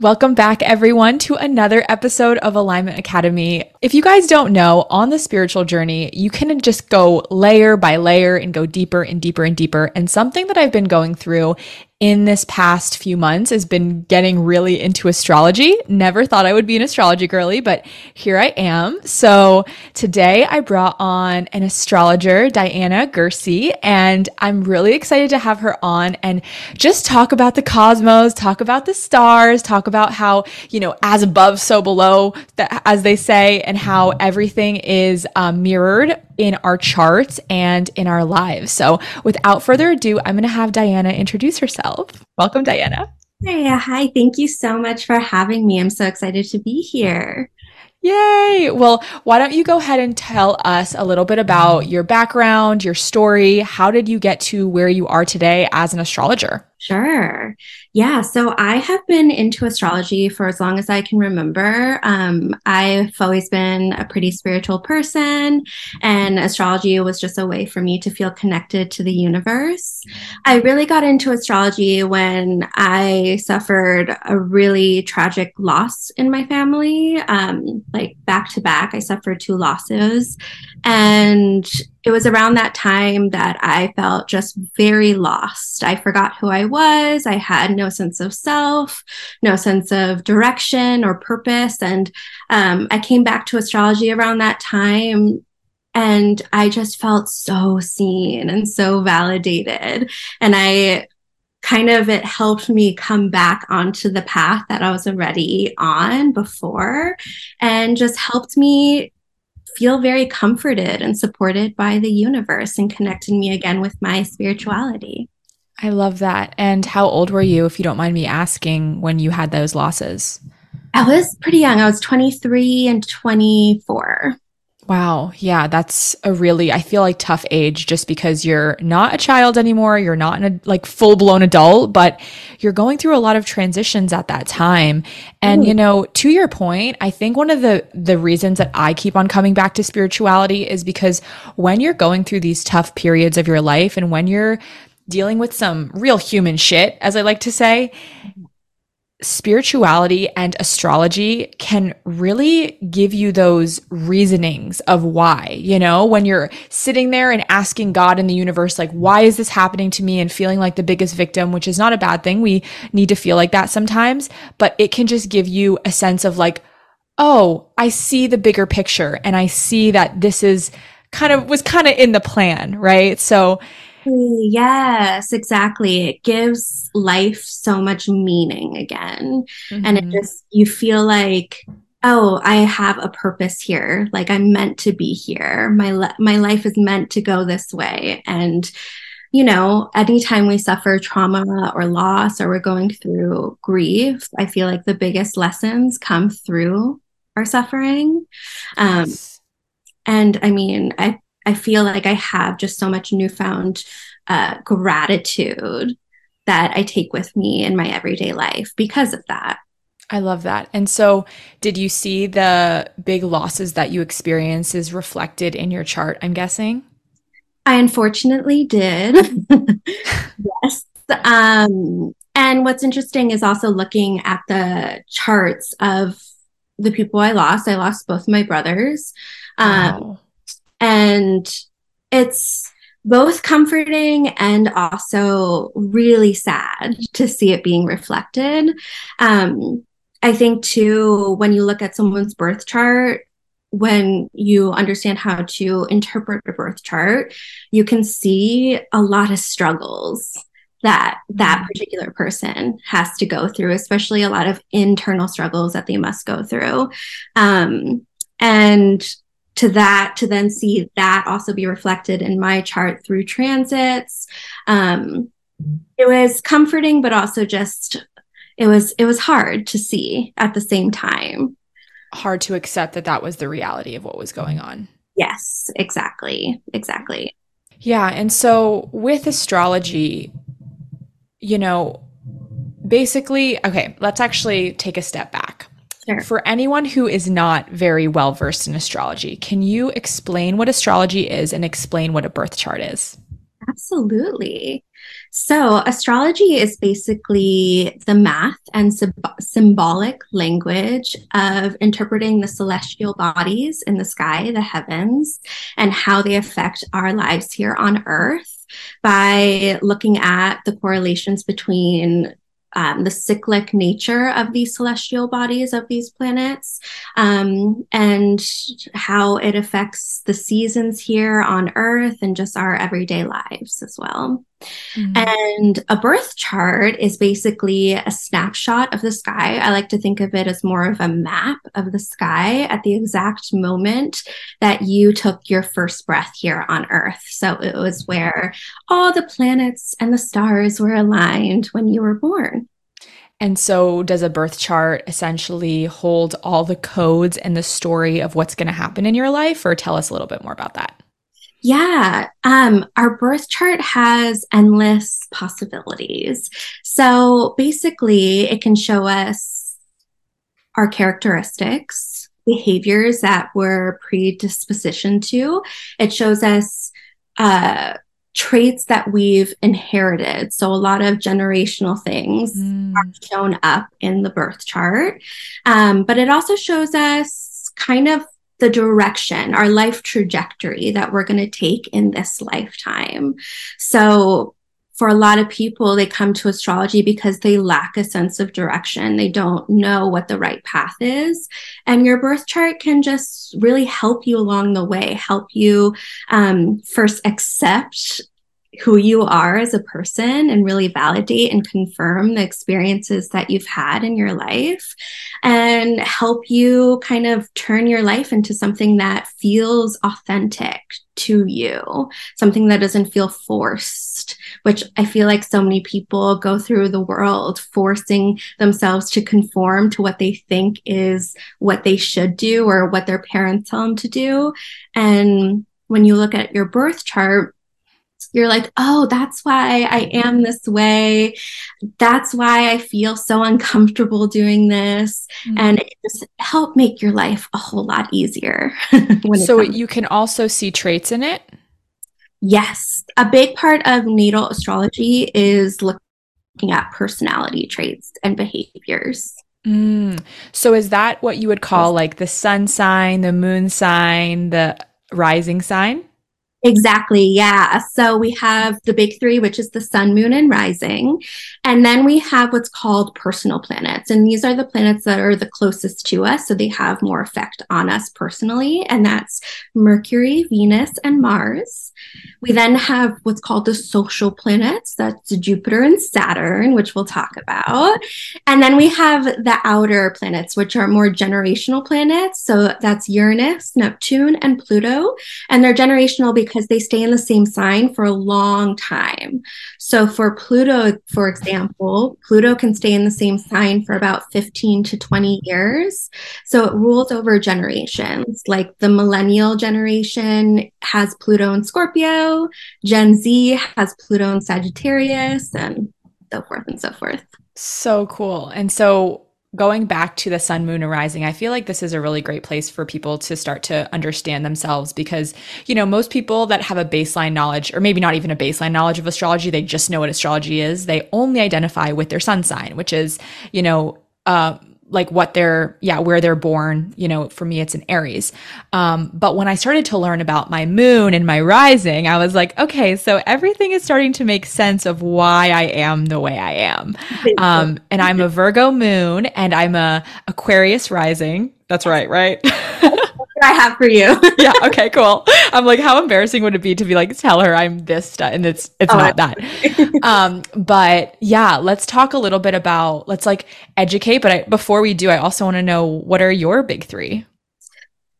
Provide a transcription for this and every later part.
Welcome back, everyone, to another episode of Alignment Academy. If you guys don't know, on the spiritual journey, you can just go layer by layer and go deeper and deeper and deeper. And something that I've been going through in this past few months has been getting really into astrology. Never thought I would be an astrology girly, but here I am. So today I brought on an astrologer, Diana Gersey, and I'm really excited to have her on and just talk about the cosmos, talk about the stars, talk about how, you know, as above, so below, as they say, and how everything is um, mirrored in our charts and in our lives. So, without further ado, I'm going to have Diana introduce herself. Welcome, Diana. Hey, hi. Thank you so much for having me. I'm so excited to be here. Yay! Well, why don't you go ahead and tell us a little bit about your background, your story? How did you get to where you are today as an astrologer? Sure. Yeah. So I have been into astrology for as long as I can remember. Um, I've always been a pretty spiritual person, and astrology was just a way for me to feel connected to the universe. I really got into astrology when I suffered a really tragic loss in my family. Um, like back to back, I suffered two losses. And it was around that time that I felt just very lost. I forgot who I was. I had no sense of self, no sense of direction or purpose. And um, I came back to astrology around that time. And I just felt so seen and so validated. And I kind of it helped me come back onto the path that I was already on before and just helped me feel very comforted and supported by the universe and connected me again with my spirituality. I love that. And how old were you, if you don't mind me asking, when you had those losses? I was pretty young. I was 23 and 24. Wow. Yeah, that's a really, I feel like tough age just because you're not a child anymore. You're not a like full blown adult, but you're going through a lot of transitions at that time. And, Ooh. you know, to your point, I think one of the, the reasons that I keep on coming back to spirituality is because when you're going through these tough periods of your life and when you're dealing with some real human shit, as I like to say, spirituality and astrology can really give you those reasonings of why, you know, when you're sitting there and asking God in the universe, like, why is this happening to me and feeling like the biggest victim, which is not a bad thing. We need to feel like that sometimes, but it can just give you a sense of like, oh, I see the bigger picture and I see that this is kind of was kind of in the plan, right? So Yes, exactly. It gives life so much meaning again. Mm-hmm. And it mm-hmm. just, you feel like, oh, I have a purpose here. Like I'm meant to be here. My, le- my life is meant to go this way. And, you know, anytime we suffer trauma or loss or we're going through grief, I feel like the biggest lessons come through our suffering. Um, yes. And I mean, I I feel like I have just so much newfound uh, gratitude that I take with me in my everyday life because of that. I love that. And so, did you see the big losses that you experienced is reflected in your chart? I'm guessing. I unfortunately did. yes. Um, and what's interesting is also looking at the charts of the people I lost. I lost both my brothers. Um, wow. And it's both comforting and also really sad to see it being reflected. Um, I think, too, when you look at someone's birth chart, when you understand how to interpret a birth chart, you can see a lot of struggles that that mm-hmm. particular person has to go through, especially a lot of internal struggles that they must go through. Um, and to that to then see that also be reflected in my chart through transits. Um, it was comforting but also just it was it was hard to see at the same time. Hard to accept that that was the reality of what was going on. Yes exactly exactly. Yeah and so with astrology you know basically okay let's actually take a step back Sure. For anyone who is not very well versed in astrology, can you explain what astrology is and explain what a birth chart is? Absolutely. So, astrology is basically the math and symbolic language of interpreting the celestial bodies in the sky, the heavens, and how they affect our lives here on Earth by looking at the correlations between um, the cyclic nature of these celestial bodies of these planets um, and how it affects the seasons here on Earth and just our everyday lives as well. Mm-hmm. And a birth chart is basically a snapshot of the sky. I like to think of it as more of a map of the sky at the exact moment that you took your first breath here on Earth. So it was where all the planets and the stars were aligned when you were born. And so, does a birth chart essentially hold all the codes and the story of what's going to happen in your life, or tell us a little bit more about that? Yeah, um, our birth chart has endless possibilities. So basically, it can show us our characteristics, behaviors that we're predisposition to. It shows us uh, traits that we've inherited. So a lot of generational things mm. are shown up in the birth chart. Um, but it also shows us kind of the direction, our life trajectory that we're going to take in this lifetime. So, for a lot of people, they come to astrology because they lack a sense of direction. They don't know what the right path is. And your birth chart can just really help you along the way, help you um, first accept who you are as a person and really validate and confirm the experiences that you've had in your life and help you kind of turn your life into something that feels authentic to you, something that doesn't feel forced, which I feel like so many people go through the world forcing themselves to conform to what they think is what they should do or what their parents tell them to do. And when you look at your birth chart, you're like, oh, that's why I am this way. That's why I feel so uncomfortable doing this. Mm-hmm. And it just help make your life a whole lot easier. so you can also see traits in it? Yes. A big part of natal astrology is looking at personality traits and behaviors. Mm. So is that what you would call like the sun sign, the moon sign, the rising sign? Exactly. Yeah. So we have the big three, which is the sun, moon, and rising. And then we have what's called personal planets. And these are the planets that are the closest to us. So they have more effect on us personally. And that's Mercury, Venus, and Mars. We then have what's called the social planets. That's Jupiter and Saturn, which we'll talk about. And then we have the outer planets, which are more generational planets. So that's Uranus, Neptune, and Pluto. And they're generational because they stay in the same sign for a long time. So for Pluto, for example, Pluto can stay in the same sign for about 15 to 20 years. So it rules over generations. Like the millennial generation has Pluto in Scorpio, Gen Z has Pluto in Sagittarius, and so forth and so forth. So cool. And so going back to the sun, moon, and rising, I feel like this is a really great place for people to start to understand themselves because, you know, most people that have a baseline knowledge, or maybe not even a baseline knowledge of astrology, they just know what astrology is. They only identify with their sun sign, which is, you know, uh, like what they're yeah where they're born you know for me it's an aries. Um, but when i started to learn about my moon and my rising i was like okay so everything is starting to make sense of why i am the way i am. Um, and i'm a virgo moon and i'm a aquarius rising. That's right right I have for you. yeah. Okay. Cool. I'm like, how embarrassing would it be to be like, tell her I'm this stuff, and it's it's oh, not that. um. But yeah, let's talk a little bit about let's like educate. But I, before we do, I also want to know what are your big three.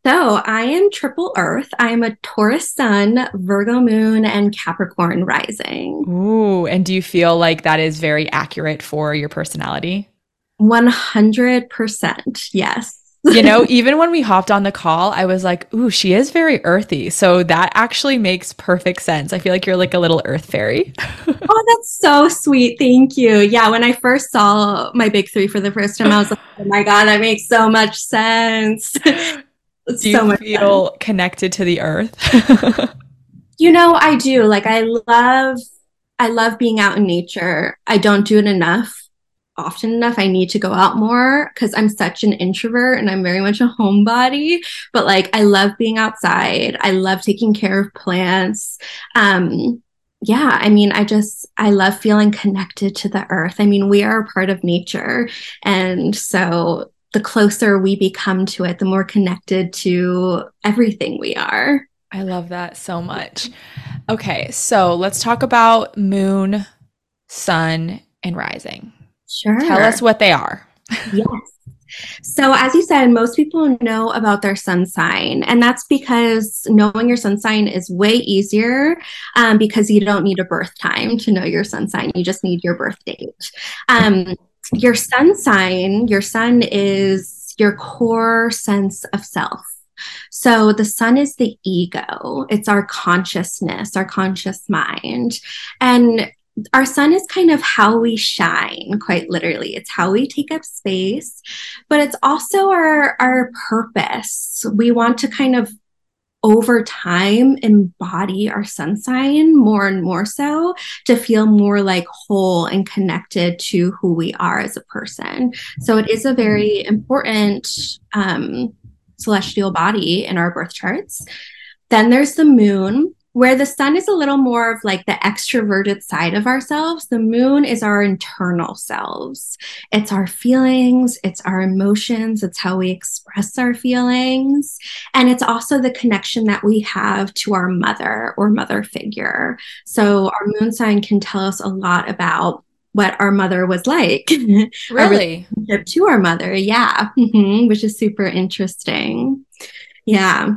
So I am triple Earth. I am a Taurus Sun, Virgo Moon, and Capricorn Rising. Ooh, and do you feel like that is very accurate for your personality? One hundred percent. Yes you know, even when we hopped on the call, I was like, ooh, she is very earthy. So that actually makes perfect sense. I feel like you're like a little earth fairy. oh, that's so sweet. Thank you. Yeah, when I first saw my big three for the first time, I was like, oh my God, that makes so much sense. do you so feel connected to the earth? you know, I do. Like, I love I love being out in nature. I don't do it enough often enough. I need to go out more because I'm such an introvert and I'm very much a homebody. But like, I love being outside. I love taking care of plants. Um, yeah, I mean, I just, I love feeling connected to the earth. I mean, we are a part of nature. And so the closer we become to it, the more connected to everything we are. I love that so much. Okay, so let's talk about moon, sun, and rising. Sure. Tell us what they are. yes. So, as you said, most people know about their sun sign, and that's because knowing your sun sign is way easier um, because you don't need a birth time to know your sun sign. You just need your birth date. Um, your sun sign, your sun is your core sense of self. So the sun is the ego, it's our consciousness, our conscious mind. And our sun is kind of how we shine quite literally. It's how we take up space but it's also our our purpose. We want to kind of over time embody our sun sign more and more so to feel more like whole and connected to who we are as a person. So it is a very important um, celestial body in our birth charts. Then there's the moon where the sun is a little more of like the extroverted side of ourselves, the moon is our internal selves. It's our feelings, it's our emotions, it's how we express our feelings. And it's also the connection that we have to our mother or mother figure. So our moon sign can tell us a lot about what our mother was like. Really? our to our mother. Yeah. Mm-hmm. Which is super interesting. Yeah.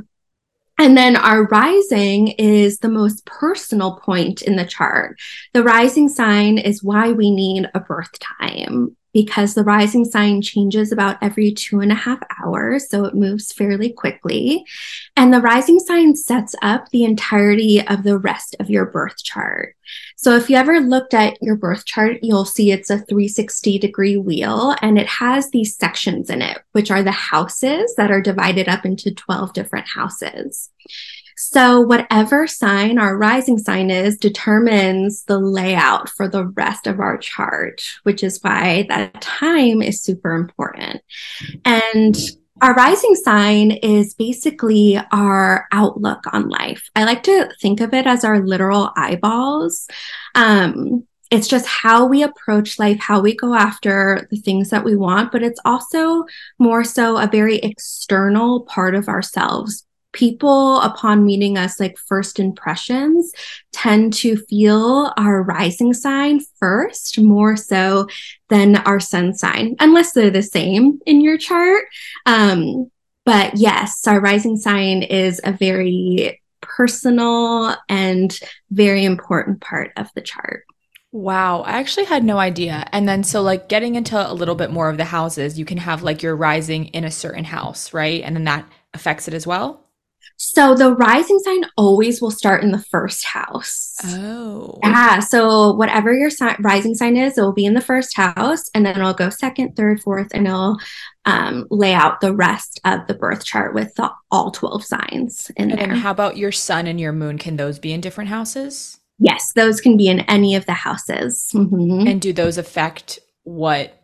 And then our rising is the most personal point in the chart. The rising sign is why we need a birth time because the rising sign changes about every two and a half hours. So it moves fairly quickly. And the rising sign sets up the entirety of the rest of your birth chart. So if you ever looked at your birth chart, you'll see it's a 360 degree wheel and it has these sections in it, which are the houses that are divided up into 12 different houses. So, whatever sign our rising sign is determines the layout for the rest of our chart, which is why that time is super important. And our rising sign is basically our outlook on life. I like to think of it as our literal eyeballs. Um, it's just how we approach life, how we go after the things that we want, but it's also more so a very external part of ourselves people upon meeting us like first impressions tend to feel our rising sign first more so than our sun sign unless they're the same in your chart um, but yes our rising sign is a very personal and very important part of the chart Wow, I actually had no idea. And then, so like getting into a little bit more of the houses, you can have like your rising in a certain house, right? And then that affects it as well? So the rising sign always will start in the first house. Oh. Yeah. So whatever your si- rising sign is, it will be in the first house, and then it'll go second, third, fourth, and it'll um, lay out the rest of the birth chart with the, all 12 signs in and there. And how about your sun and your moon? Can those be in different houses? Yes, those can be in any of the houses. Mm-hmm. And do those affect what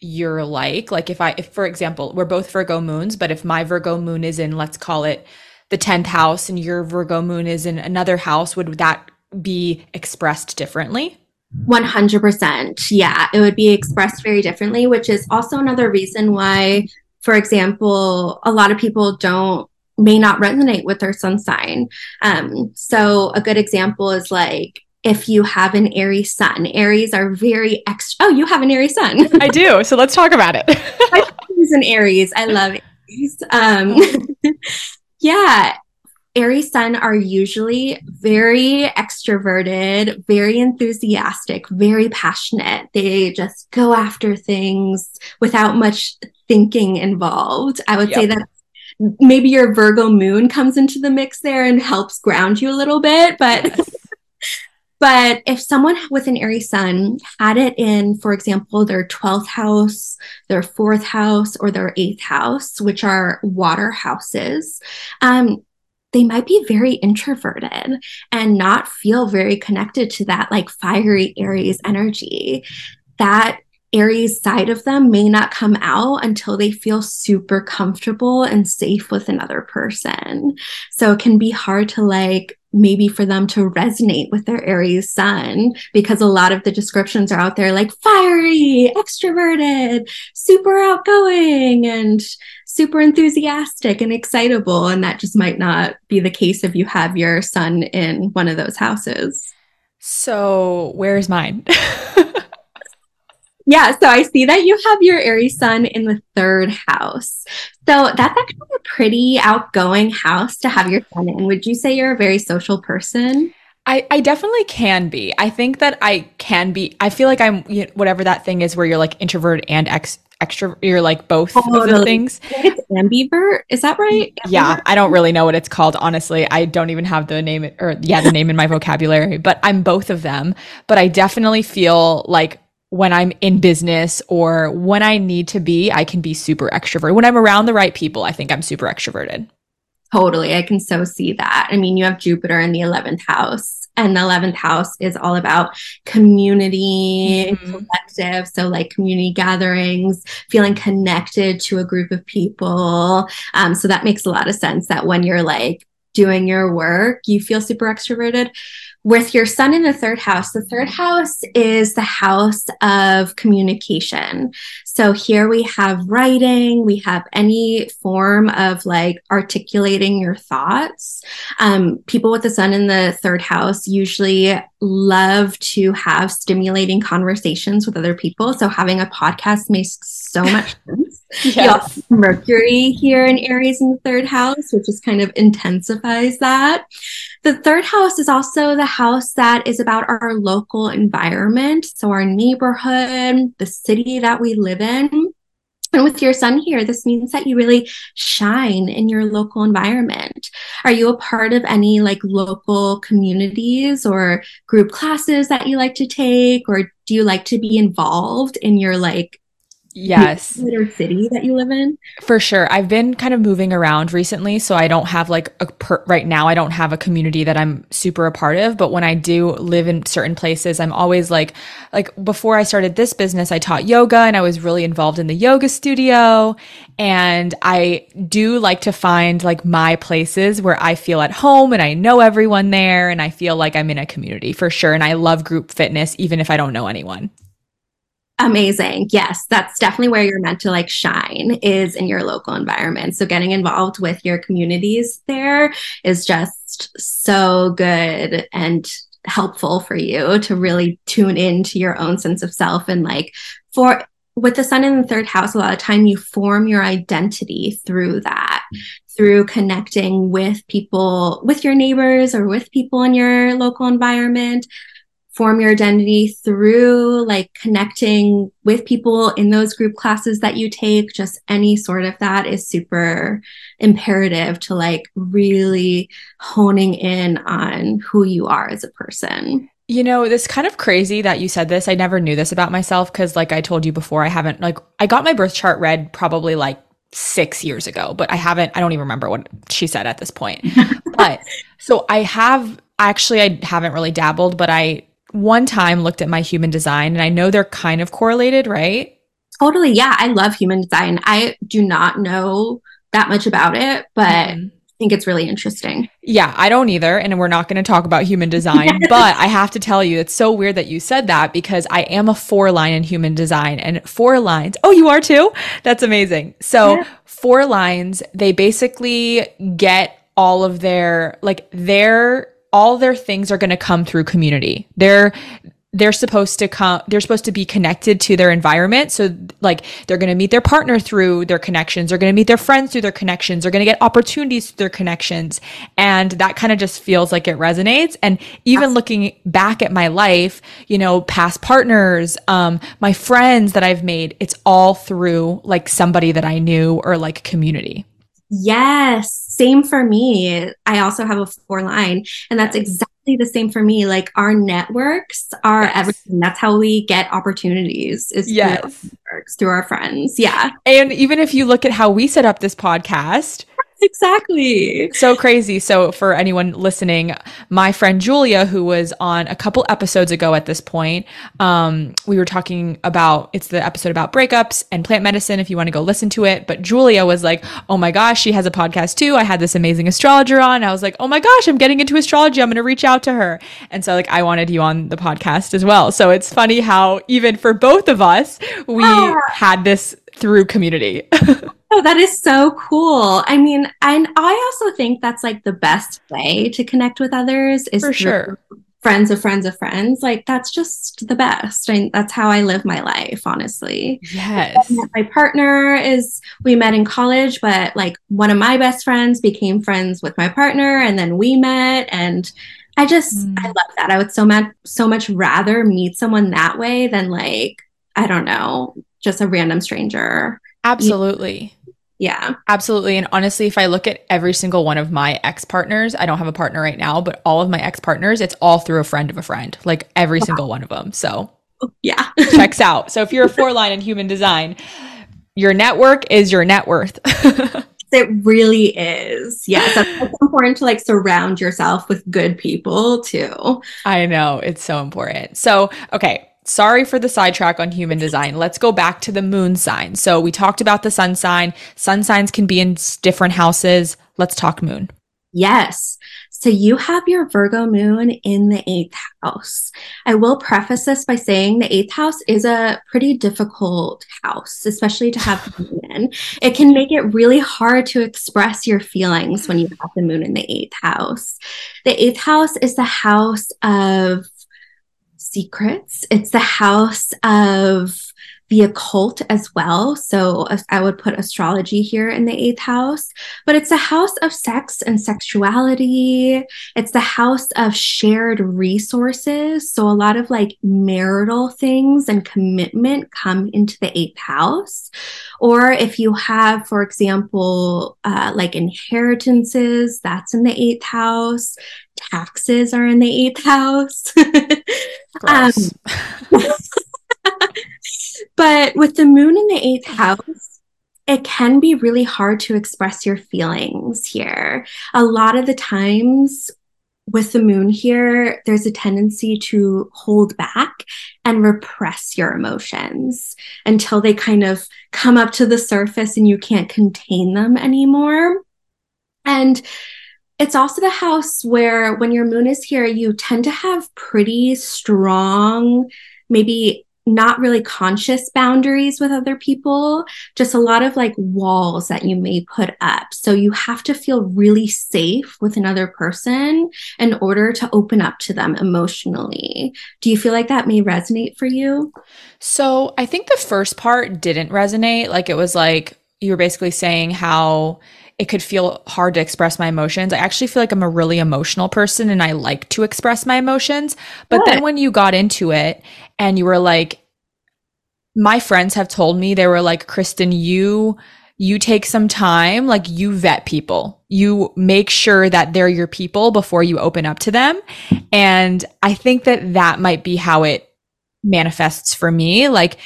you're like? Like if I, if for example, we're both Virgo moons, but if my Virgo moon is in, let's call it the 10th house and your Virgo moon is in another house, would that be expressed differently? 100%. Yeah, it would be expressed very differently, which is also another reason why, for example, a lot of people don't may not resonate with their sun sign. Um, so a good example is like if you have an Aries sun. Aries are very extra. Oh, you have an Aries sun. I do. So let's talk about it. Is an Aries. I love Aries. Um, Yeah. Aries sun are usually very extroverted, very enthusiastic, very passionate. They just go after things without much thinking involved. I would yep. say that maybe your Virgo moon comes into the mix there and helps ground you a little bit, but yes. But if someone with an Aries sun had it in, for example, their 12th house, their fourth house, or their eighth house, which are water houses, um, they might be very introverted and not feel very connected to that like fiery Aries energy. That Aries side of them may not come out until they feel super comfortable and safe with another person. So it can be hard to like maybe for them to resonate with their Aries sun because a lot of the descriptions are out there like fiery, extroverted, super outgoing, and super enthusiastic and excitable. And that just might not be the case if you have your sun in one of those houses. So, where's mine? Yeah, so I see that you have your Aries sun in the third house. So that's actually a pretty outgoing house to have your sun in. Would you say you're a very social person? I, I definitely can be. I think that I can be. I feel like I'm you know, whatever that thing is where you're like introvert and ex extra. You're like both of the things. It's ambivert. Is that right? Ambivert? Yeah, I don't really know what it's called. Honestly, I don't even have the name or yeah the name in my vocabulary. But I'm both of them. But I definitely feel like when I'm in business or when I need to be, I can be super extroverted. When I'm around the right people, I think I'm super extroverted. Totally. I can so see that. I mean, you have Jupiter in the 11th house, and the 11th house is all about community, mm-hmm. collective. So, like community gatherings, feeling connected to a group of people. Um, so, that makes a lot of sense that when you're like doing your work, you feel super extroverted with your sun in the third house, the third house is the house of communication. So here we have writing, we have any form of like articulating your thoughts. Um, people with the sun in the third house usually love to have stimulating conversations with other people. So having a podcast makes so much. Yes. Mercury here in Aries in the third house, which just kind of intensifies that. The third house is also the house that is about our local environment. So, our neighborhood, the city that we live in. And with your sun here, this means that you really shine in your local environment. Are you a part of any like local communities or group classes that you like to take? Or do you like to be involved in your like Yes. Or city that you live in? For sure. I've been kind of moving around recently, so I don't have like a per- right now I don't have a community that I'm super a part of, but when I do live in certain places, I'm always like like before I started this business, I taught yoga and I was really involved in the yoga studio, and I do like to find like my places where I feel at home and I know everyone there and I feel like I'm in a community for sure and I love group fitness even if I don't know anyone. Amazing. Yes, that's definitely where you're meant to like shine is in your local environment. So getting involved with your communities there is just so good and helpful for you to really tune into your own sense of self and like for with the sun in the third house a lot of time you form your identity through that through connecting with people with your neighbors or with people in your local environment form your identity through like connecting with people in those group classes that you take just any sort of that is super imperative to like really honing in on who you are as a person you know, this kind of crazy that you said this. I never knew this about myself because, like I told you before, I haven't, like, I got my birth chart read probably like six years ago, but I haven't, I don't even remember what she said at this point. but so I have, actually, I haven't really dabbled, but I one time looked at my human design and I know they're kind of correlated, right? Totally. Yeah. I love human design. I do not know that much about it, but mm-hmm. I think it's really interesting. Yeah, I don't either. And we're not going to talk about human design, but I have to tell you, it's so weird that you said that because I am a four line in human design and four lines. Oh, you are too? That's amazing. So, yeah. four lines, they basically get all of their, like, their all their things are going to come through community. They're they're supposed to come they're supposed to be connected to their environment. So like they're going to meet their partner through their connections. They're going to meet their friends through their connections. They're going to get opportunities through their connections. And that kind of just feels like it resonates. And even looking back at my life you know past partners um my friends that i've made it's all through like somebody that i knew or like community Yes, same for me. I also have a four line, and that's exactly the same for me. Like our networks are yes. everything. That's how we get opportunities. Is yes. through our networks, through our friends. Yeah. And even if you look at how we set up this podcast, exactly. So crazy. So, for anyone listening, my friend Julia, who was on a couple episodes ago at this point, um, we were talking about it's the episode about breakups and plant medicine if you want to go listen to it. But Julia was like, Oh my gosh, she has a podcast too. I had this amazing astrologer on. I was like, Oh my gosh, I'm getting into astrology. I'm going to reach out to her. And so, like, I wanted you on the podcast as well. So, it's funny how even for both of us, we ah. had this through community. Oh, that is so cool. I mean, and I also think that's like the best way to connect with others is for sure friends of friends of friends. Like that's just the best. I that's how I live my life, honestly. Yes. My partner is we met in college, but like one of my best friends became friends with my partner and then we met and I just mm. I love that. I would so much so much rather meet someone that way than like, I don't know, just a random stranger. Absolutely. Yeah. Absolutely. And honestly, if I look at every single one of my ex partners, I don't have a partner right now, but all of my ex partners, it's all through a friend of a friend, like every wow. single one of them. So, oh, yeah. checks out. So, if you're a four line in human design, your network is your net worth. it really is. Yes. It's important to like surround yourself with good people too. I know. It's so important. So, okay sorry for the sidetrack on human design. Let's go back to the moon sign. So we talked about the sun sign. Sun signs can be in different houses. Let's talk moon. Yes. So you have your Virgo moon in the eighth house. I will preface this by saying the eighth house is a pretty difficult house, especially to have the moon in. It can make it really hard to express your feelings when you have the moon in the eighth house. The eighth house is the house of secrets. It's the house of the occult as well. So I would put astrology here in the eighth house, but it's a house of sex and sexuality. It's the house of shared resources. So a lot of like marital things and commitment come into the eighth house. Or if you have, for example, uh, like inheritances, that's in the eighth house. Taxes are in the eighth house. um, but with the moon in the eighth house, it can be really hard to express your feelings here. A lot of the times with the moon here, there's a tendency to hold back and repress your emotions until they kind of come up to the surface and you can't contain them anymore. And it's also the house where when your moon is here, you tend to have pretty strong, maybe not really conscious boundaries with other people, just a lot of like walls that you may put up. So you have to feel really safe with another person in order to open up to them emotionally. Do you feel like that may resonate for you? So I think the first part didn't resonate. Like it was like you were basically saying how it could feel hard to express my emotions. I actually feel like I'm a really emotional person and I like to express my emotions. But then when you got into it and you were like, my friends have told me, they were like, Kristen, you you take some time, like you vet people. You make sure that they're your people before you open up to them. And I think that that might be how it manifests for me. Like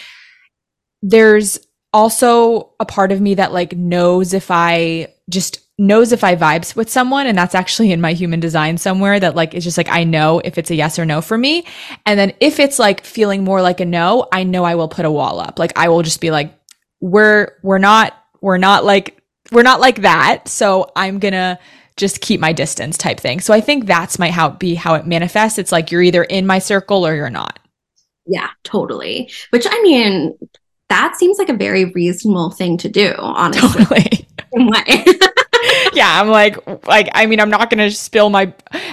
there's also a part of me that like knows if I just knows if I vibes with someone. And that's actually in my human design somewhere that like, it's just like, I know if it's a yes or no for me. And then if it's like feeling more like a no, I know I will put a wall up. Like I will just be like, we're, we're not, we're not like, we're not like that. So I'm gonna just keep my distance type thing. So I think that's might how be how it manifests. It's like you're either in my circle or you're not. Yeah, totally. Which I mean, that seems like a very reasonable thing to do, honestly. Totally. yeah, I'm like, like, I mean, I'm not gonna spill my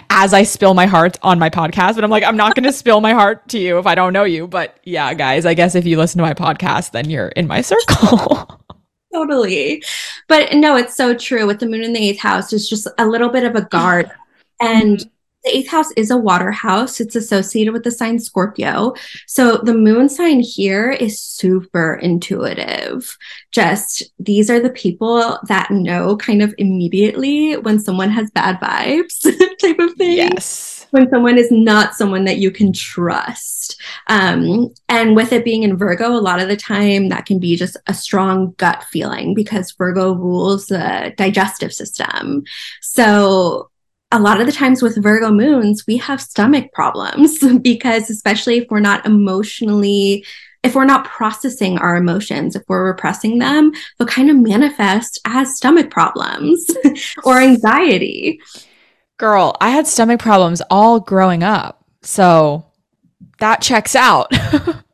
as I spill my heart on my podcast, but I'm like, I'm not gonna spill my heart to you if I don't know you. But yeah, guys, I guess if you listen to my podcast, then you're in my circle. totally. But no, it's so true. With the moon in the eighth house, it's just a little bit of a guard. And the eighth house is a water house. It's associated with the sign Scorpio. So the moon sign here is super intuitive. Just these are the people that know kind of immediately when someone has bad vibes type of thing. Yes. when someone is not someone that you can trust. Um, and with it being in Virgo, a lot of the time that can be just a strong gut feeling because Virgo rules the digestive system. So a lot of the times with Virgo moons, we have stomach problems because, especially if we're not emotionally, if we're not processing our emotions, if we're repressing them, they'll kind of manifest as stomach problems or anxiety. Girl, I had stomach problems all growing up. So that checks out.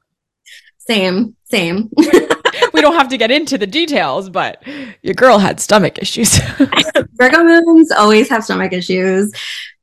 same, same. we don't have to get into the details, but your girl had stomach issues. Virgo moons always have stomach issues,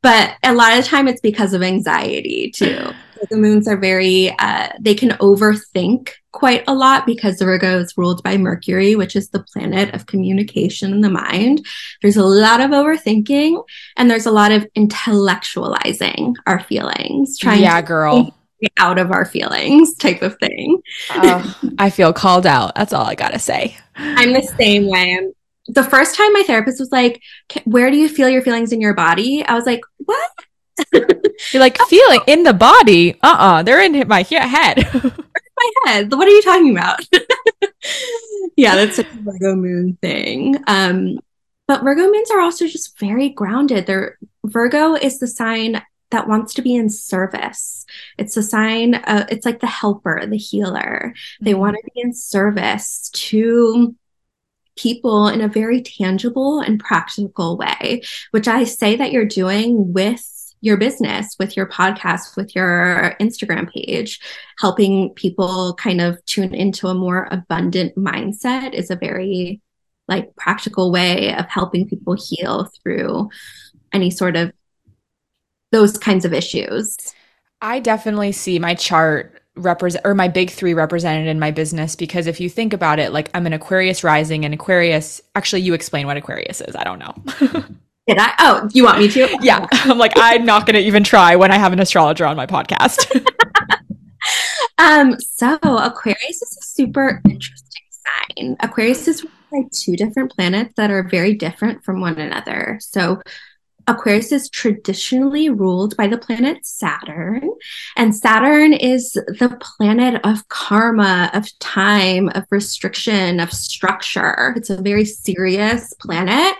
but a lot of time it's because of anxiety too. The moons are very, uh, they can overthink quite a lot because the Virgo is ruled by Mercury, which is the planet of communication in the mind. There's a lot of overthinking and there's a lot of intellectualizing our feelings, trying yeah, girl out of our feelings type of thing. uh, I feel called out. That's all I got to say. I'm the same way. I'm, the first time my therapist was like, Where do you feel your feelings in your body? I was like, What? You're like, feeling in the body? Uh uh-uh, uh, they are in my head. my head. What are you talking about? yeah, that's a Virgo moon thing. Um, but Virgo moons are also just very grounded. They're Virgo is the sign that wants to be in service. It's a sign, uh, it's like the helper, the healer. Mm-hmm. They want to be in service to people in a very tangible and practical way, which I say that you're doing with your business, with your podcast, with your Instagram page, helping people kind of tune into a more abundant mindset is a very like practical way of helping people heal through any sort of those kinds of issues. I definitely see my chart represent or my big three represented in my business because if you think about it, like I'm an Aquarius rising and Aquarius, actually, you explain what Aquarius is. I don't know. Did I? Oh, you want me to? yeah. I'm like, I'm not going to even try when I have an astrologer on my podcast. um, so Aquarius is a super interesting sign. Aquarius is by two different planets that are very different from one another. So Aquarius is traditionally ruled by the planet Saturn, and Saturn is the planet of karma, of time, of restriction, of structure. It's a very serious planet.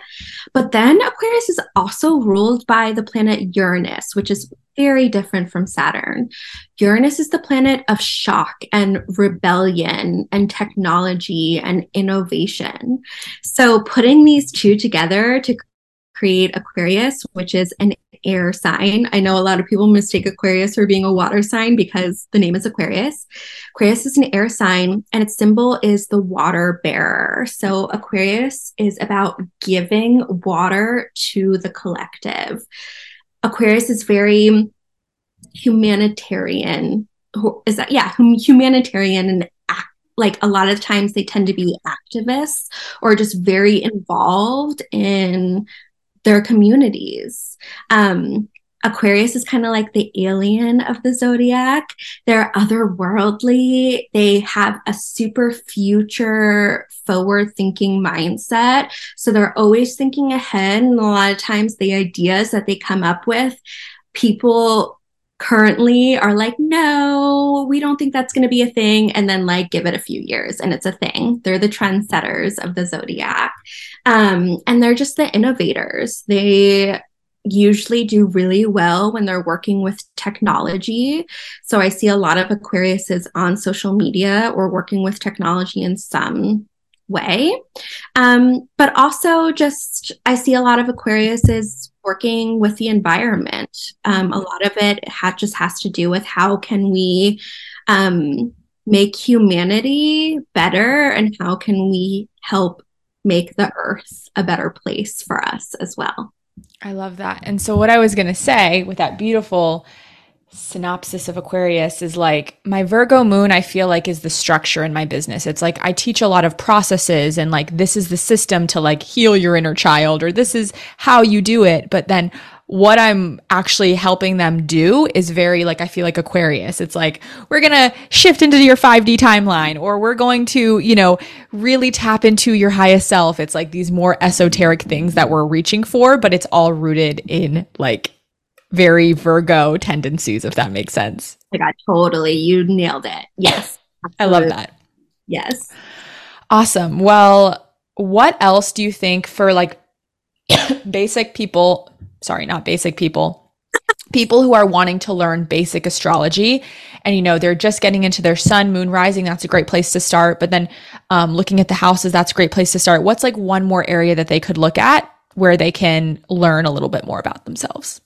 But then Aquarius is also ruled by the planet Uranus, which is very different from Saturn. Uranus is the planet of shock and rebellion and technology and innovation. So putting these two together to create Aquarius, which is an air sign. I know a lot of people mistake Aquarius for being a water sign because the name is Aquarius. Aquarius is an air sign and its symbol is the water bearer. So Aquarius is about giving water to the collective. Aquarius is very humanitarian. Is that, yeah, humanitarian and like a lot of times they tend to be activists or just very involved in their communities. Um, Aquarius is kind of like the alien of the zodiac. They're otherworldly. They have a super future forward thinking mindset. So they're always thinking ahead. And a lot of times the ideas that they come up with, people currently are like, no, we don't think that's going to be a thing. And then like give it a few years and it's a thing. They're the trendsetters of the zodiac. Um, and they're just the innovators. They usually do really well when they're working with technology. So I see a lot of Aquariuses on social media or working with technology in some way. Um, but also just I see a lot of Aquariuses working with the environment. Um, a lot of it ha- just has to do with how can we um, make humanity better and how can we help make the earth a better place for us as well. I love that. And so, what I was going to say with that beautiful synopsis of Aquarius is like my Virgo moon, I feel like is the structure in my business. It's like I teach a lot of processes and like this is the system to like heal your inner child or this is how you do it. But then what I'm actually helping them do is very like I feel like Aquarius. It's like we're going to shift into your 5D timeline or we're going to, you know, really tap into your highest self. It's like these more esoteric things that we're reaching for, but it's all rooted in like very Virgo tendencies, if that makes sense. I got totally. You nailed it. Yes. I love that. Yes. Awesome. Well, what else do you think for like basic people? Sorry, not basic people. People who are wanting to learn basic astrology and you know they're just getting into their sun moon rising that's a great place to start but then um, looking at the houses that's a great place to start what's like one more area that they could look at where they can learn a little bit more about themselves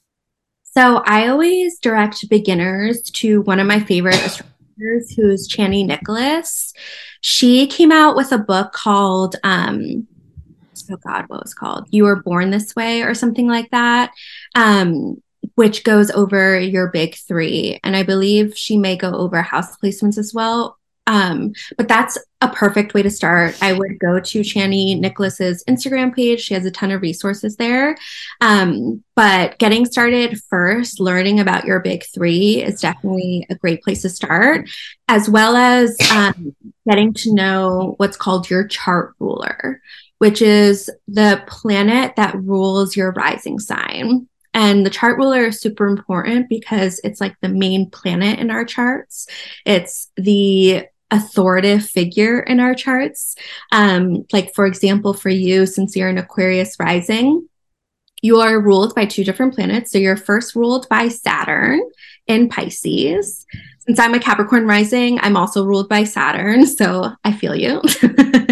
so I always direct beginners to one of my favorite astrologers, who's Chani Nicholas. She came out with a book called, um, oh God, what was called? You Were Born This Way or something like that. Um, which goes over your big three. And I believe she may go over house placements as well. Um, but that's a perfect way to start. I would go to Chani Nicholas's Instagram page. She has a ton of resources there. Um, but getting started first, learning about your big three is definitely a great place to start, as well as um, getting to know what's called your chart ruler, which is the planet that rules your rising sign. And the chart ruler is super important because it's like the main planet in our charts. It's the authoritative figure in our charts. Um, like, for example, for you, since you're an Aquarius rising, you are ruled by two different planets. So you're first ruled by Saturn in Pisces. Since I'm a Capricorn rising, I'm also ruled by Saturn. So I feel you.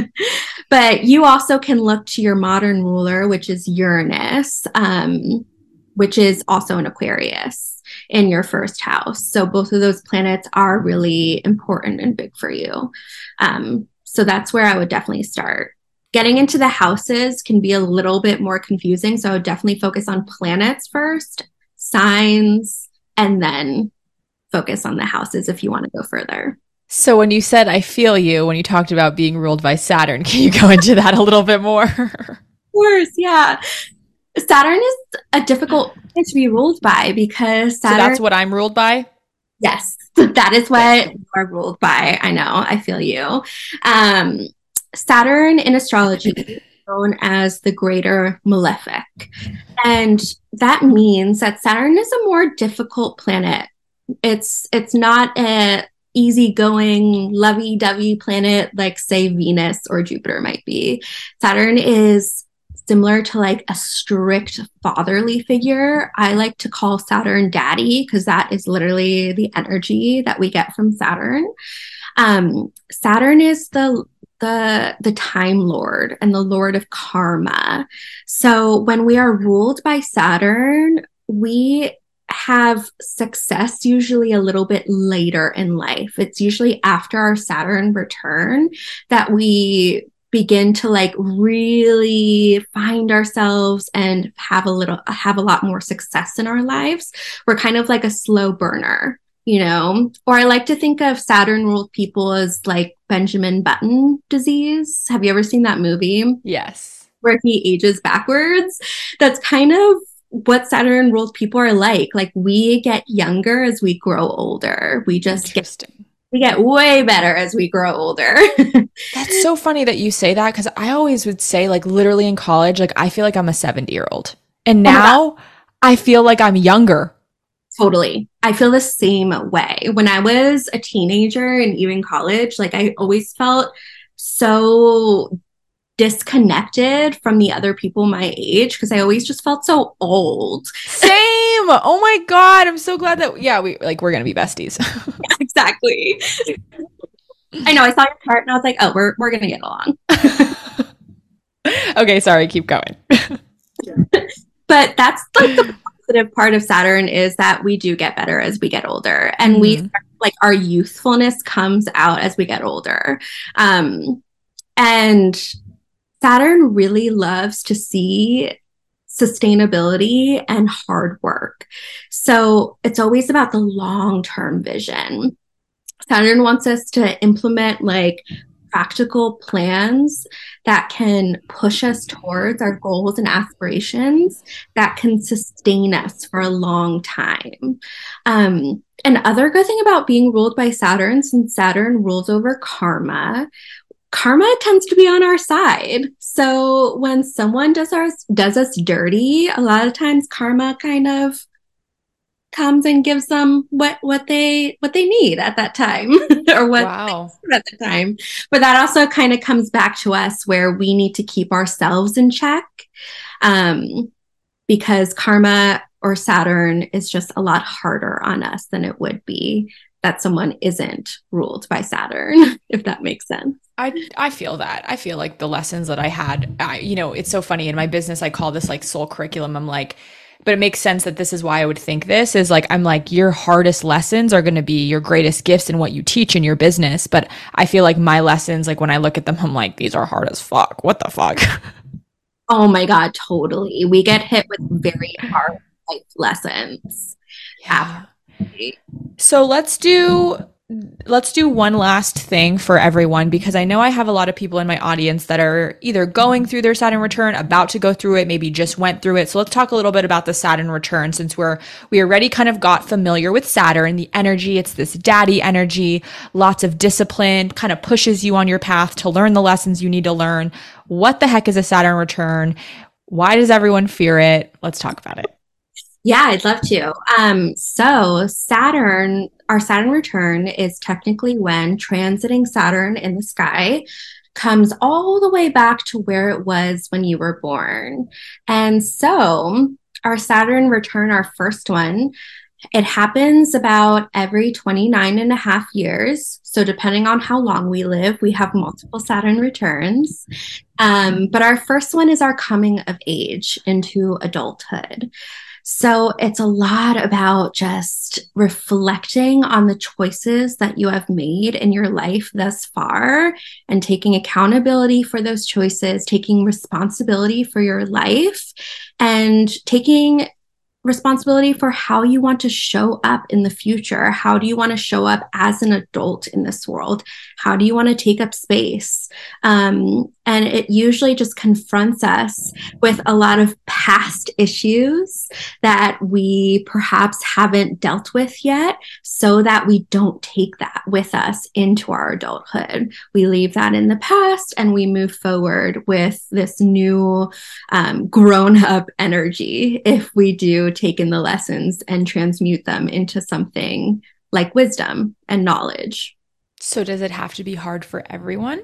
but you also can look to your modern ruler, which is Uranus, um, which is also an Aquarius in your first house. So both of those planets are really important and big for you. Um, so that's where I would definitely start. Getting into the houses can be a little bit more confusing. So I would definitely focus on planets first, signs, and then focus on the houses if you want to go further. So when you said I feel you when you talked about being ruled by Saturn, can you go into that a little bit more? of course, yeah. Saturn is a difficult planet to be ruled by because Saturn. So that's what I'm ruled by? Yes, that is what you are ruled by. I know, I feel you. Um, Saturn in astrology is known as the greater malefic. And that means that Saturn is a more difficult planet. It's it's not a easygoing, lovey-dovey planet like say Venus or Jupiter might be. Saturn is similar to like a strict fatherly figure. I like to call Saturn daddy because that is literally the energy that we get from Saturn. Um, Saturn is the the the time lord and the lord of karma. So when we are ruled by Saturn, we have success usually a little bit later in life. It's usually after our Saturn return that we begin to like really find ourselves and have a little have a lot more success in our lives we're kind of like a slow burner you know? Or i like to think of saturn ruled people as like benjamin button disease. Have you ever seen that movie? Yes. Where he ages backwards? That's kind of what Saturn ruled people are like. Like we get younger as we grow older. We just get we get way better as we grow older. That's so funny that you say that because I always would say, like, literally in college, like, I feel like I'm a 70 year old. And oh now oh I feel like I'm younger. Totally. I feel the same way. When I was a teenager and even college, like, I always felt so disconnected from the other people my age because I always just felt so old. Same. Oh my god, I'm so glad that yeah, we like we're gonna be besties. yeah, exactly. I know. I saw your chart and I was like, oh, we're we're gonna get along. okay, sorry. Keep going. but that's like the positive part of Saturn is that we do get better as we get older, and mm-hmm. we like our youthfulness comes out as we get older. Um, and Saturn really loves to see sustainability and hard work. So it's always about the long term vision. Saturn wants us to implement like practical plans that can push us towards our goals and aspirations that can sustain us for a long time. Um, another good thing about being ruled by Saturn, since Saturn rules over karma, karma tends to be on our side. So when someone does our does us dirty, a lot of times karma kind of comes and gives them what what they what they need at that time or what wow. at the time but that also kind of comes back to us where we need to keep ourselves in check um, because karma or saturn is just a lot harder on us than it would be that someone isn't ruled by saturn if that makes sense I I feel that. I feel like the lessons that I had, I, you know, it's so funny. In my business I call this like soul curriculum. I'm like but it makes sense that this is why I would think this is like I'm like your hardest lessons are going to be your greatest gifts and what you teach in your business. But I feel like my lessons like when I look at them I'm like these are hard as fuck. What the fuck? Oh my god totally. We get hit with very hard life lessons. Yeah. So let's do let's do one last thing for everyone because I know I have a lot of people in my audience that are either going through their Saturn return, about to go through it, maybe just went through it. So let's talk a little bit about the Saturn return since we're we already kind of got familiar with Saturn, the energy, it's this daddy energy, lots of discipline, kind of pushes you on your path to learn the lessons you need to learn. What the heck is a Saturn return? Why does everyone fear it? Let's talk about it. Yeah, I'd love to. Um, so Saturn, our Saturn return is technically when transiting Saturn in the sky comes all the way back to where it was when you were born. And so our Saturn return, our first one, it happens about every 29 and a half years. So, depending on how long we live, we have multiple Saturn returns. Um, but our first one is our coming of age into adulthood. So it's a lot about just reflecting on the choices that you have made in your life thus far and taking accountability for those choices, taking responsibility for your life, and taking responsibility for how you want to show up in the future. How do you want to show up as an adult in this world? How do you want to take up space? Um, and it usually just confronts us with a lot of past issues that we perhaps haven't dealt with yet, so that we don't take that with us into our adulthood. We leave that in the past and we move forward with this new um, grown up energy if we do take in the lessons and transmute them into something like wisdom and knowledge. So, does it have to be hard for everyone?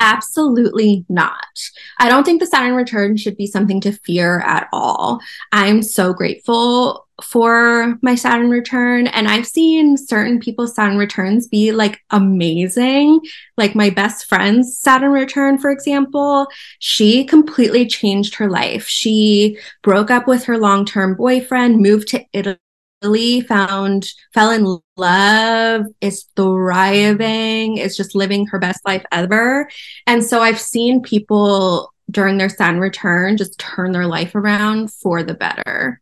Absolutely not. I don't think the Saturn return should be something to fear at all. I'm so grateful for my Saturn return. And I've seen certain people's Saturn returns be like amazing. Like my best friend's Saturn return, for example, she completely changed her life. She broke up with her long term boyfriend, moved to Italy really found fell in love is thriving is just living her best life ever and so i've seen people during their sun return just turn their life around for the better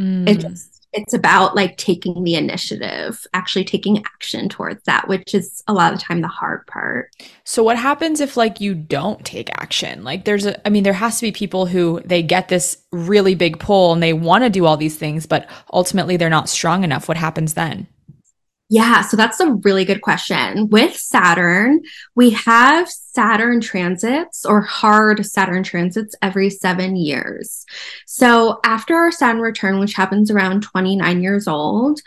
mm. it just it's about like taking the initiative, actually taking action towards that, which is a lot of the time the hard part. So what happens if like you don't take action? Like there's a I mean there has to be people who they get this really big pull and they want to do all these things but ultimately they're not strong enough. What happens then? Yeah, so that's a really good question. With Saturn, we have Saturn transits or hard Saturn transits every seven years. So after our Saturn return, which happens around 29 years old,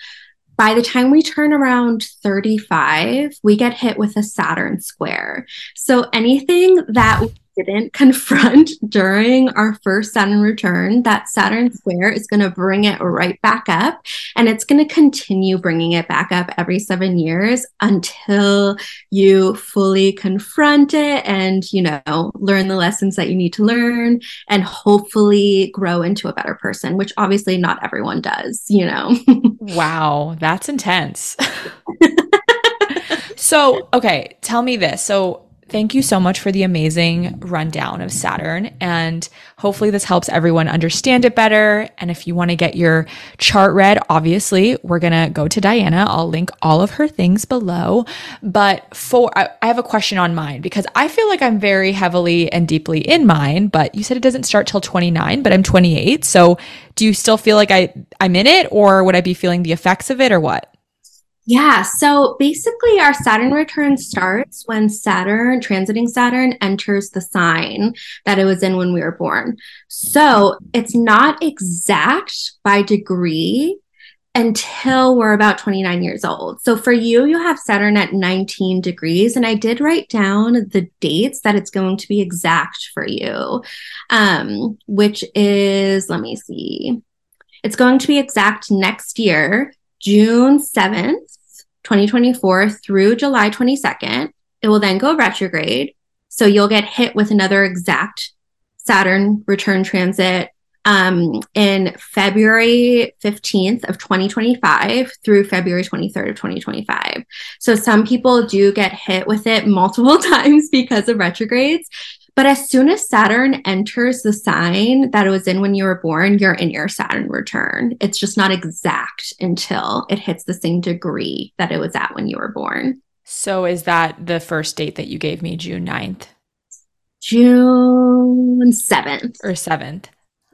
by the time we turn around 35, we get hit with a Saturn square. So anything that didn't confront during our first Saturn return, that Saturn square is going to bring it right back up. And it's going to continue bringing it back up every seven years until you fully confront it and, you know, learn the lessons that you need to learn and hopefully grow into a better person, which obviously not everyone does, you know? wow, that's intense. so, okay, tell me this. So, Thank you so much for the amazing rundown of Saturn. And hopefully, this helps everyone understand it better. And if you want to get your chart read, obviously, we're going to go to Diana. I'll link all of her things below. But for, I, I have a question on mine because I feel like I'm very heavily and deeply in mine. But you said it doesn't start till 29, but I'm 28. So do you still feel like I, I'm in it or would I be feeling the effects of it or what? Yeah. So basically, our Saturn return starts when Saturn, transiting Saturn, enters the sign that it was in when we were born. So it's not exact by degree, until we're about 29 years old. So for you, you have Saturn at 19 degrees. And I did write down the dates that it's going to be exact for you, um, which is, let me see, it's going to be exact next year, June 7th, 2024 through July 22nd. It will then go retrograde. So you'll get hit with another exact Saturn return transit um, in February 15th of 2025 through February 23rd of 2025. So some people do get hit with it multiple times because of retrogrades. But as soon as Saturn enters the sign that it was in when you were born, you're in your Saturn return. It's just not exact until it hits the same degree that it was at when you were born. So is that the first date that you gave me, June 9th? June 7th. Or 7th?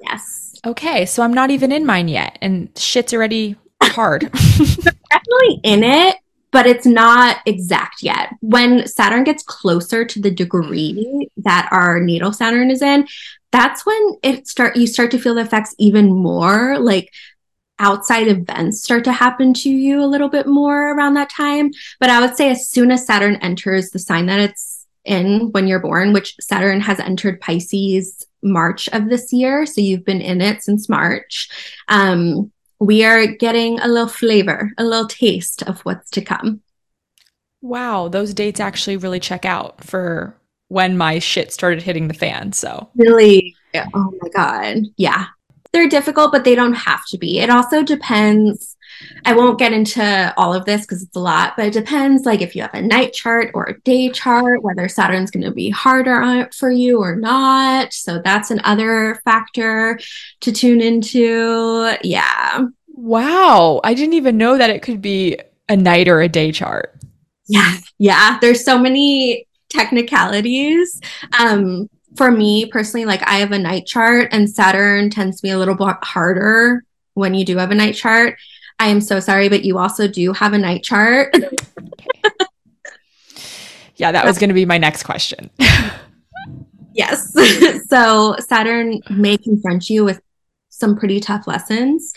Yes. Okay, so I'm not even in mine yet, and shit's already hard. definitely in it, but it's not exact yet. When Saturn gets closer to the degree that our natal Saturn is in, that's when it start you start to feel the effects even more. Like outside events start to happen to you a little bit more around that time. But I would say as soon as Saturn enters the sign that it's in when you're born, which Saturn has entered Pisces March of this year. So you've been in it since March. Um, we are getting a little flavor, a little taste of what's to come. Wow, those dates actually really check out for when my shit started hitting the fan. So, really, oh my God. Yeah. They're difficult, but they don't have to be. It also depends I won't get into all of this because it's a lot, but it depends like if you have a night chart or a day chart, whether Saturn's going to be harder on, for you or not. So that's another factor to tune into. Yeah. Wow. I didn't even know that it could be a night or a day chart. Yeah. Yeah. There's so many technicalities. Um, for me personally, like I have a night chart and Saturn tends to be a little bit harder when you do have a night chart. I am so sorry, but you also do have a night chart. yeah, that was going to be my next question. yes. so Saturn may confront you with some pretty tough lessons.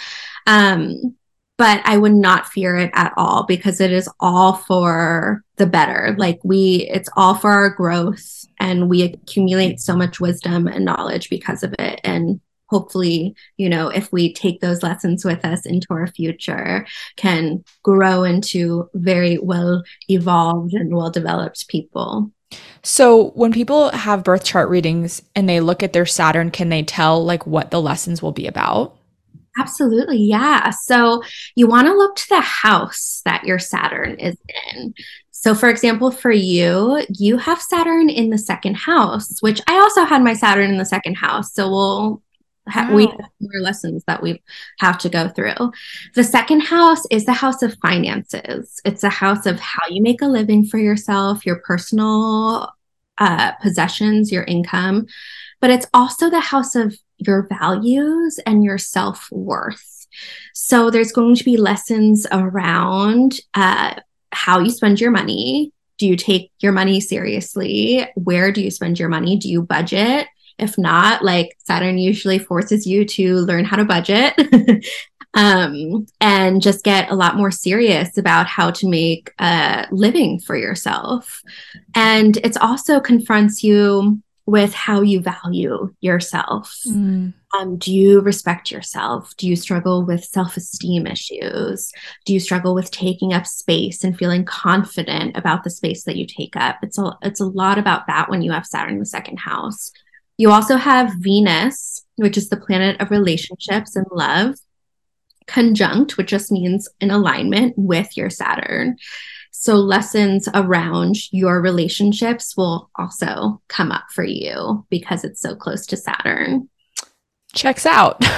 Um, but I would not fear it at all because it is all for the better. Like we, it's all for our growth and we accumulate so much wisdom and knowledge because of it. And hopefully, you know, if we take those lessons with us into our future, can grow into very well evolved and well developed people. So, when people have birth chart readings and they look at their Saturn, can they tell like what the lessons will be about? Absolutely. Yeah. So, you want to look to the house that your Saturn is in. So, for example, for you, you have Saturn in the second house, which I also had my Saturn in the second house. So, we'll wow. we have more lessons that we have to go through. The second house is the house of finances. It's a house of how you make a living for yourself, your personal uh, possessions, your income, but it's also the house of your values and your self worth. So there's going to be lessons around uh, how you spend your money. Do you take your money seriously? Where do you spend your money? Do you budget? If not, like Saturn usually forces you to learn how to budget um, and just get a lot more serious about how to make a living for yourself. And it also confronts you with how you value yourself. Mm. Um, do you respect yourself? Do you struggle with self esteem issues? Do you struggle with taking up space and feeling confident about the space that you take up? It's a, it's a lot about that when you have Saturn in the second house. You also have Venus, which is the planet of relationships and love, conjunct, which just means in alignment with your Saturn. So, lessons around your relationships will also come up for you because it's so close to Saturn. Checks out.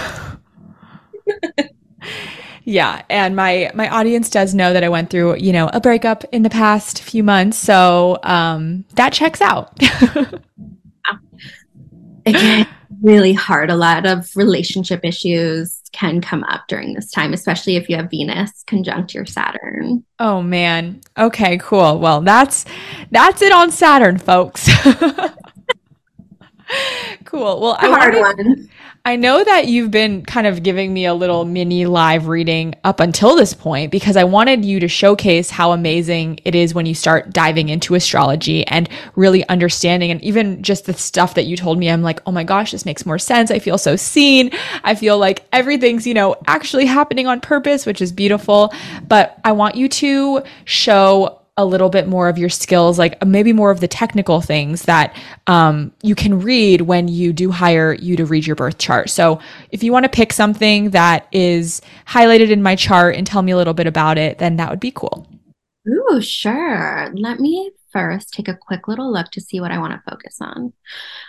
yeah and my my audience does know that i went through you know a breakup in the past few months so um that checks out Again, really hard. A lot of relationship issues can come up during this time, especially if you have Venus conjunct your Saturn. Oh man. Okay, cool. Well, that's that's it on Saturn, folks. Cool. Well, I hard wanted, one. I know that you've been kind of giving me a little mini live reading up until this point because I wanted you to showcase how amazing it is when you start diving into astrology and really understanding and even just the stuff that you told me I'm like, "Oh my gosh, this makes more sense. I feel so seen. I feel like everything's, you know, actually happening on purpose, which is beautiful." But I want you to show a little bit more of your skills, like maybe more of the technical things that um, you can read when you do hire you to read your birth chart. So if you want to pick something that is highlighted in my chart and tell me a little bit about it, then that would be cool. Ooh, sure. Let me first take a quick little look to see what I want to focus on.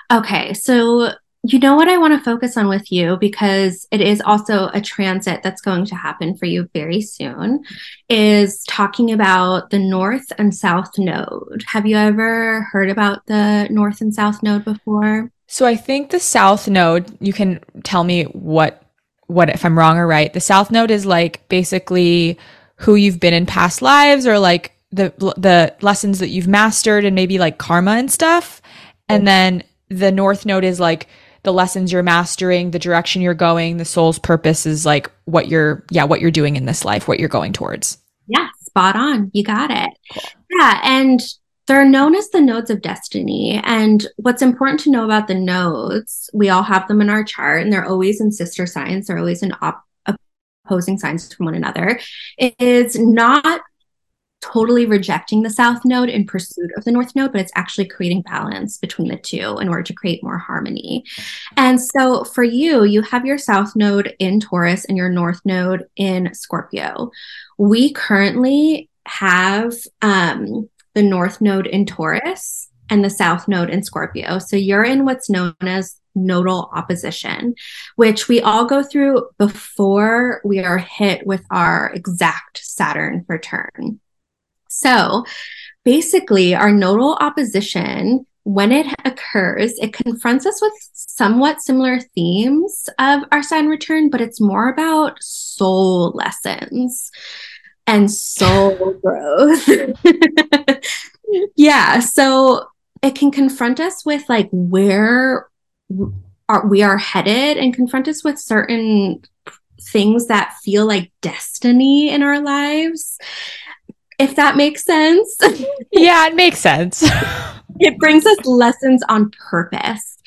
Okay, so you know what I want to focus on with you because it is also a transit that's going to happen for you very soon is talking about the north and south node. Have you ever heard about the north and south node before? So I think the south node, you can tell me what what if I'm wrong or right. The south node is like basically who you've been in past lives or like the the lessons that you've mastered and maybe like karma and stuff. And mm-hmm. then the north node is like the lessons you're mastering, the direction you're going, the soul's purpose is like what you're, yeah, what you're doing in this life, what you're going towards. Yeah, spot on. You got it. Cool. Yeah. And they're known as the nodes of destiny. And what's important to know about the nodes, we all have them in our chart and they're always in sister signs, they're always in op- opposing signs from one another, is not totally rejecting the south node in pursuit of the north node, but it's actually creating balance between the two in order to create more harmony. And so for you, you have your south node in Taurus and your north node in Scorpio. We currently have um, the north node in Taurus and the south node in Scorpio. So you're in what's known as nodal opposition, which we all go through before we are hit with our exact Saturn return. So basically, our nodal opposition, when it occurs, it confronts us with somewhat similar themes of our Saturn return, but it's more about soul lessons and soul growth. yeah. So it can confront us with like where are, we are headed and confront us with certain things that feel like destiny in our lives if that makes sense. yeah, it makes sense. it brings us lessons on purpose.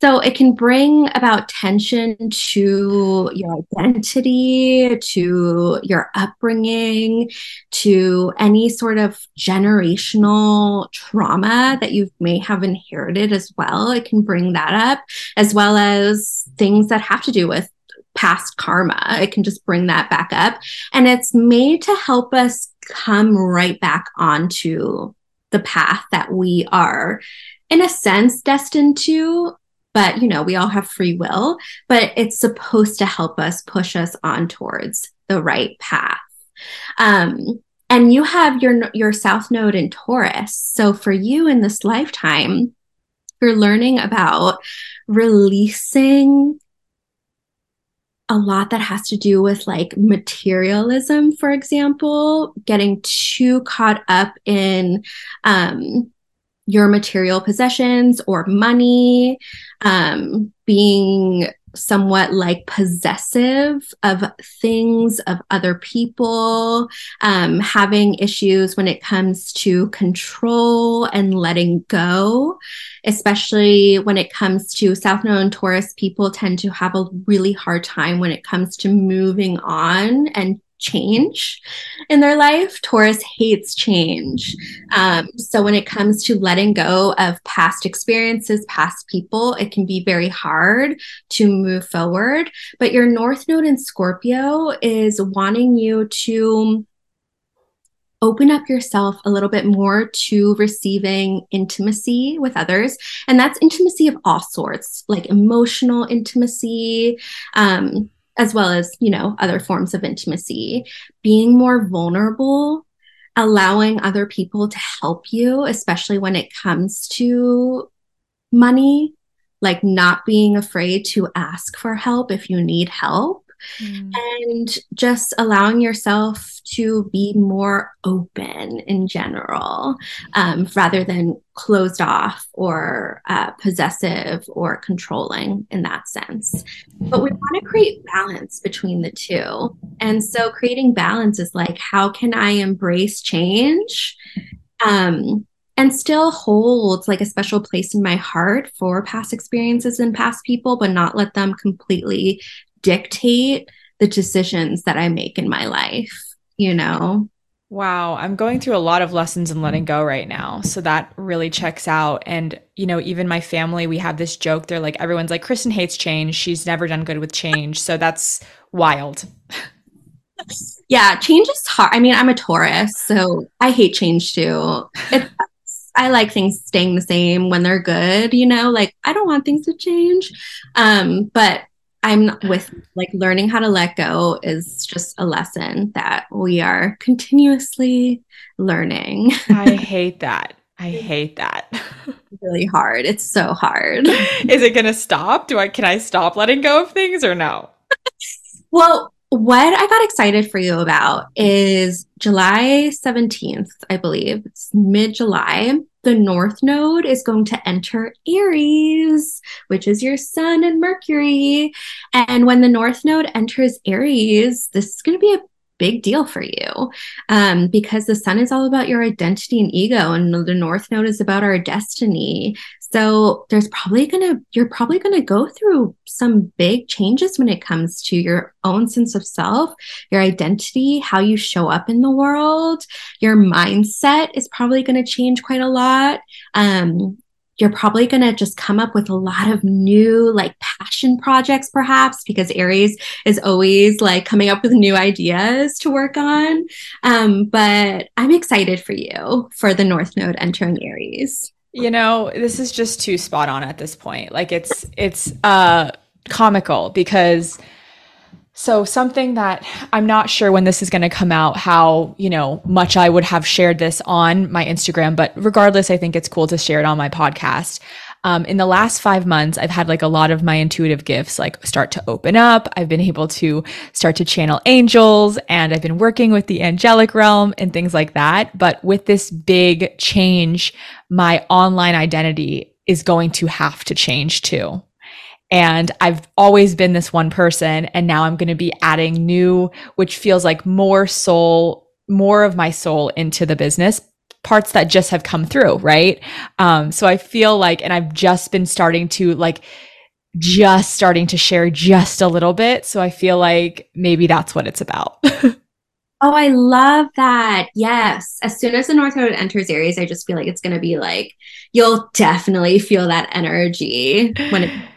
So it can bring about tension to your identity, to your upbringing, to any sort of generational trauma that you may have inherited as well. It can bring that up, as well as things that have to do with past karma. It can just bring that back up. And it's made to help us come right back onto the path that we are, in a sense, destined to. But, you know, we all have free will, but it's supposed to help us push us on towards the right path. Um, and you have your your south node in Taurus. So for you in this lifetime, you're learning about releasing a lot that has to do with like materialism, for example, getting too caught up in um, your material possessions or money, um, being somewhat like possessive of things of other people, um, having issues when it comes to control and letting go, especially when it comes to South Node and Taurus. People tend to have a really hard time when it comes to moving on and change in their life. Taurus hates change. Um, so when it comes to letting go of past experiences, past people, it can be very hard to move forward. But your North Node in Scorpio is wanting you to open up yourself a little bit more to receiving intimacy with others. And that's intimacy of all sorts, like emotional intimacy, um, as well as, you know, other forms of intimacy, being more vulnerable, allowing other people to help you, especially when it comes to money, like not being afraid to ask for help if you need help. Mm. and just allowing yourself to be more open in general um, rather than closed off or uh, possessive or controlling in that sense. But we want to create balance between the two. And so creating balance is like, how can I embrace change? Um, and still hold like a special place in my heart for past experiences and past people, but not let them completely dictate the decisions that I make in my life, you know? Wow, I'm going through a lot of lessons in letting go right now. So that really checks out. And, you know, even my family, we have this joke. They're like, everyone's like, Kristen hates change. She's never done good with change. So that's wild. yeah, change is hard. I mean, I'm a Taurus, so I hate change too. It, I like things staying the same when they're good, you know, like I don't want things to change. Um, but I'm with like learning how to let go is just a lesson that we are continuously learning. I hate that. I hate that. really hard. It's so hard. Is it going to stop? Do I can I stop letting go of things or no? well, what I got excited for you about is July 17th, I believe. It's mid July the North Node is going to enter Aries, which is your Sun and Mercury. And when the North Node enters Aries, this is going to be a big deal for you um, because the sun is all about your identity and ego and the north node is about our destiny so there's probably gonna you're probably gonna go through some big changes when it comes to your own sense of self your identity how you show up in the world. Your mindset is probably going to change quite a lot. Um, you're probably going to just come up with a lot of new like passion projects perhaps because aries is always like coming up with new ideas to work on. Um, but i'm excited for you for the north node entering aries you know this is just too spot on at this point like it's it's uh comical because so something that I'm not sure when this is going to come out how, you know, much I would have shared this on my Instagram, but regardless, I think it's cool to share it on my podcast. Um, in the last five months, I've had like a lot of my intuitive gifts like start to open up. I've been able to start to channel angels and I've been working with the angelic realm and things like that. But with this big change, my online identity is going to have to change too. And I've always been this one person. And now I'm going to be adding new, which feels like more soul, more of my soul into the business parts that just have come through. Right. Um, so I feel like, and I've just been starting to like, just starting to share just a little bit. So I feel like maybe that's what it's about. Oh, I love that. Yes. As soon as the North Node enters Aries, I just feel like it's going to be like, you'll definitely feel that energy when it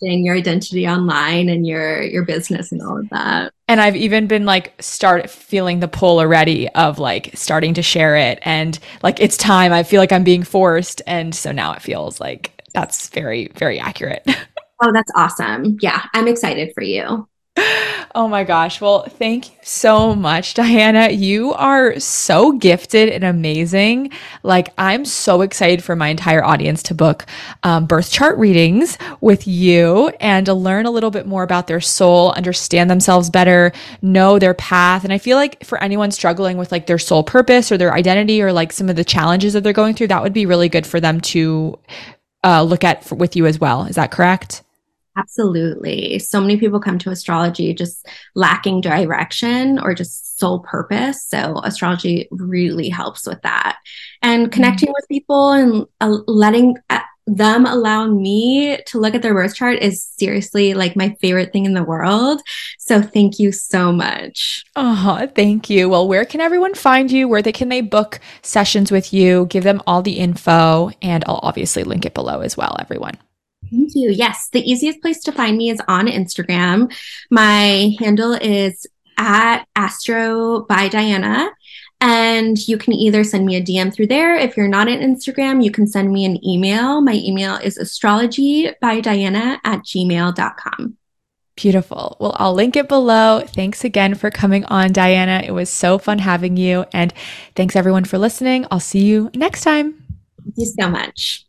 your identity online and your your business and all of that. And I've even been like start feeling the pull already of like starting to share it and like it's time. I feel like I'm being forced and so now it feels like that's very very accurate. Oh, that's awesome. Yeah, I'm excited for you. Oh my gosh. Well, thank you so much, Diana. You are so gifted and amazing. Like, I'm so excited for my entire audience to book um, birth chart readings with you and to learn a little bit more about their soul, understand themselves better, know their path. And I feel like for anyone struggling with like their soul purpose or their identity or like some of the challenges that they're going through, that would be really good for them to uh, look at for, with you as well. Is that correct? Absolutely. So many people come to astrology just lacking direction or just soul purpose. So, astrology really helps with that. And connecting mm-hmm. with people and uh, letting uh, them allow me to look at their birth chart is seriously like my favorite thing in the world. So, thank you so much. Oh, thank you. Well, where can everyone find you? Where they can they book sessions with you? Give them all the info, and I'll obviously link it below as well, everyone. Thank you. Yes, the easiest place to find me is on Instagram. My handle is at Astro by Diana. And you can either send me a DM through there. If you're not on Instagram, you can send me an email. My email is astrology by Diana at gmail.com. Beautiful. Well, I'll link it below. Thanks again for coming on, Diana. It was so fun having you. And thanks everyone for listening. I'll see you next time. Thank you so much.